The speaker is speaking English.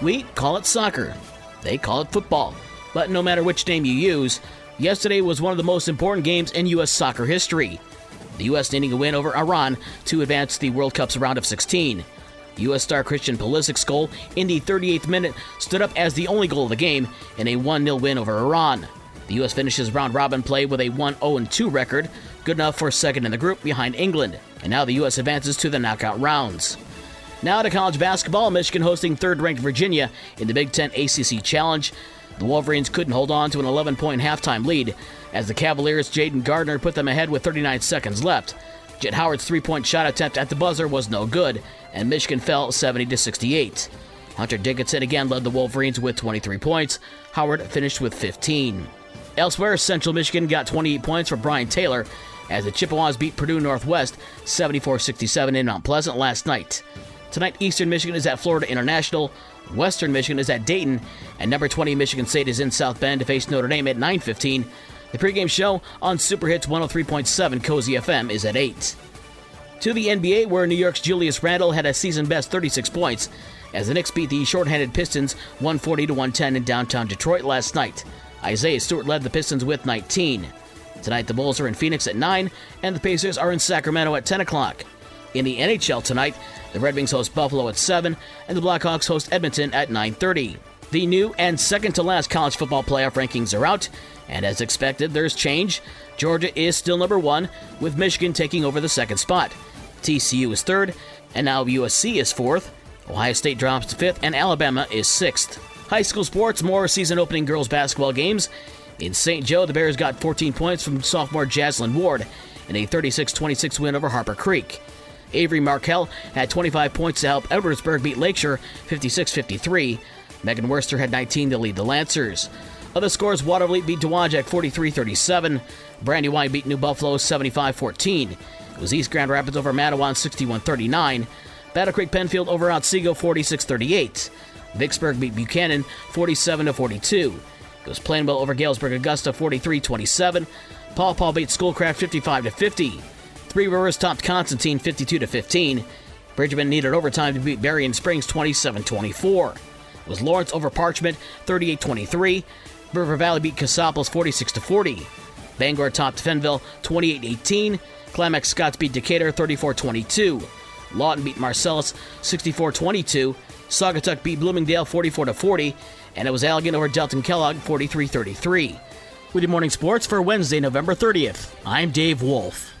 We call it soccer. They call it football. But no matter which name you use, yesterday was one of the most important games in U.S. soccer history. The U.S. needing a win over Iran to advance the World Cup's round of 16. U.S. star Christian Pulisic's goal in the 38th minute stood up as the only goal of the game in a 1 0 win over Iran. The U.S. finishes round robin play with a 1 0 2 record, good enough for second in the group behind England. And now the U.S. advances to the knockout rounds. Now to college basketball, Michigan hosting third ranked Virginia in the Big Ten ACC Challenge. The Wolverines couldn't hold on to an 11 point halftime lead as the Cavaliers' Jayden Gardner put them ahead with 39 seconds left. Jett Howard's three point shot attempt at the buzzer was no good, and Michigan fell 70 to 68. Hunter Dickinson again led the Wolverines with 23 points. Howard finished with 15. Elsewhere, Central Michigan got 28 points for Brian Taylor as the Chippewas beat Purdue Northwest 74 67 in Mount Pleasant last night. Tonight, Eastern Michigan is at Florida International, Western Michigan is at Dayton, and number 20 Michigan State is in South Bend to face Notre Dame at 9:15. The pregame show on Super Hits 103.7 Cosy FM is at 8. To the NBA, where New York's Julius Randle had a season best 36 points as the Knicks beat the shorthanded Pistons 140 to 110 in downtown Detroit last night. Isaiah Stewart led the Pistons with 19. Tonight, the Bulls are in Phoenix at 9, and the Pacers are in Sacramento at 10 o'clock. In the NHL tonight, the Red Wings host Buffalo at 7, and the Blackhawks host Edmonton at 9.30. The new and second to last college football playoff rankings are out, and as expected, there's change. Georgia is still number one, with Michigan taking over the second spot. TCU is third, and now USC is fourth. Ohio State drops to fifth, and Alabama is sixth. High school sports, more season opening girls basketball games. In St. Joe, the Bears got 14 points from sophomore Jaslyn Ward in a 36 26 win over Harper Creek. Avery Markell had 25 points to help Edwardsburg beat Lakeshore 56 53. Megan Worcester had 19 to lead the Lancers. Other scores Watervliet beat Dowagiac 43 37. Brandywine beat New Buffalo 75 14. It was East Grand Rapids over Mattawan 61 39. Battle Creek Penfield over Otsego 46 38. Vicksburg beat Buchanan 47 42. It was Plainwell over Galesburg Augusta 43 27. Paw Paw beat Schoolcraft 55 50. Three Rivers topped Constantine 52 15. Bridgman needed overtime to beat Berrien Springs 27 24. It was Lawrence over Parchment 38 23. River Valley beat Cassopolis 46 40. Bangor topped Fenville 28 18. Climax Scotts beat Decatur 34 22. Lawton beat Marcellus 64 22. Saugatuck beat Bloomingdale 44 40. And it was Allegan over Delton Kellogg 43 33. With your morning sports for Wednesday, November 30th, I'm Dave Wolf.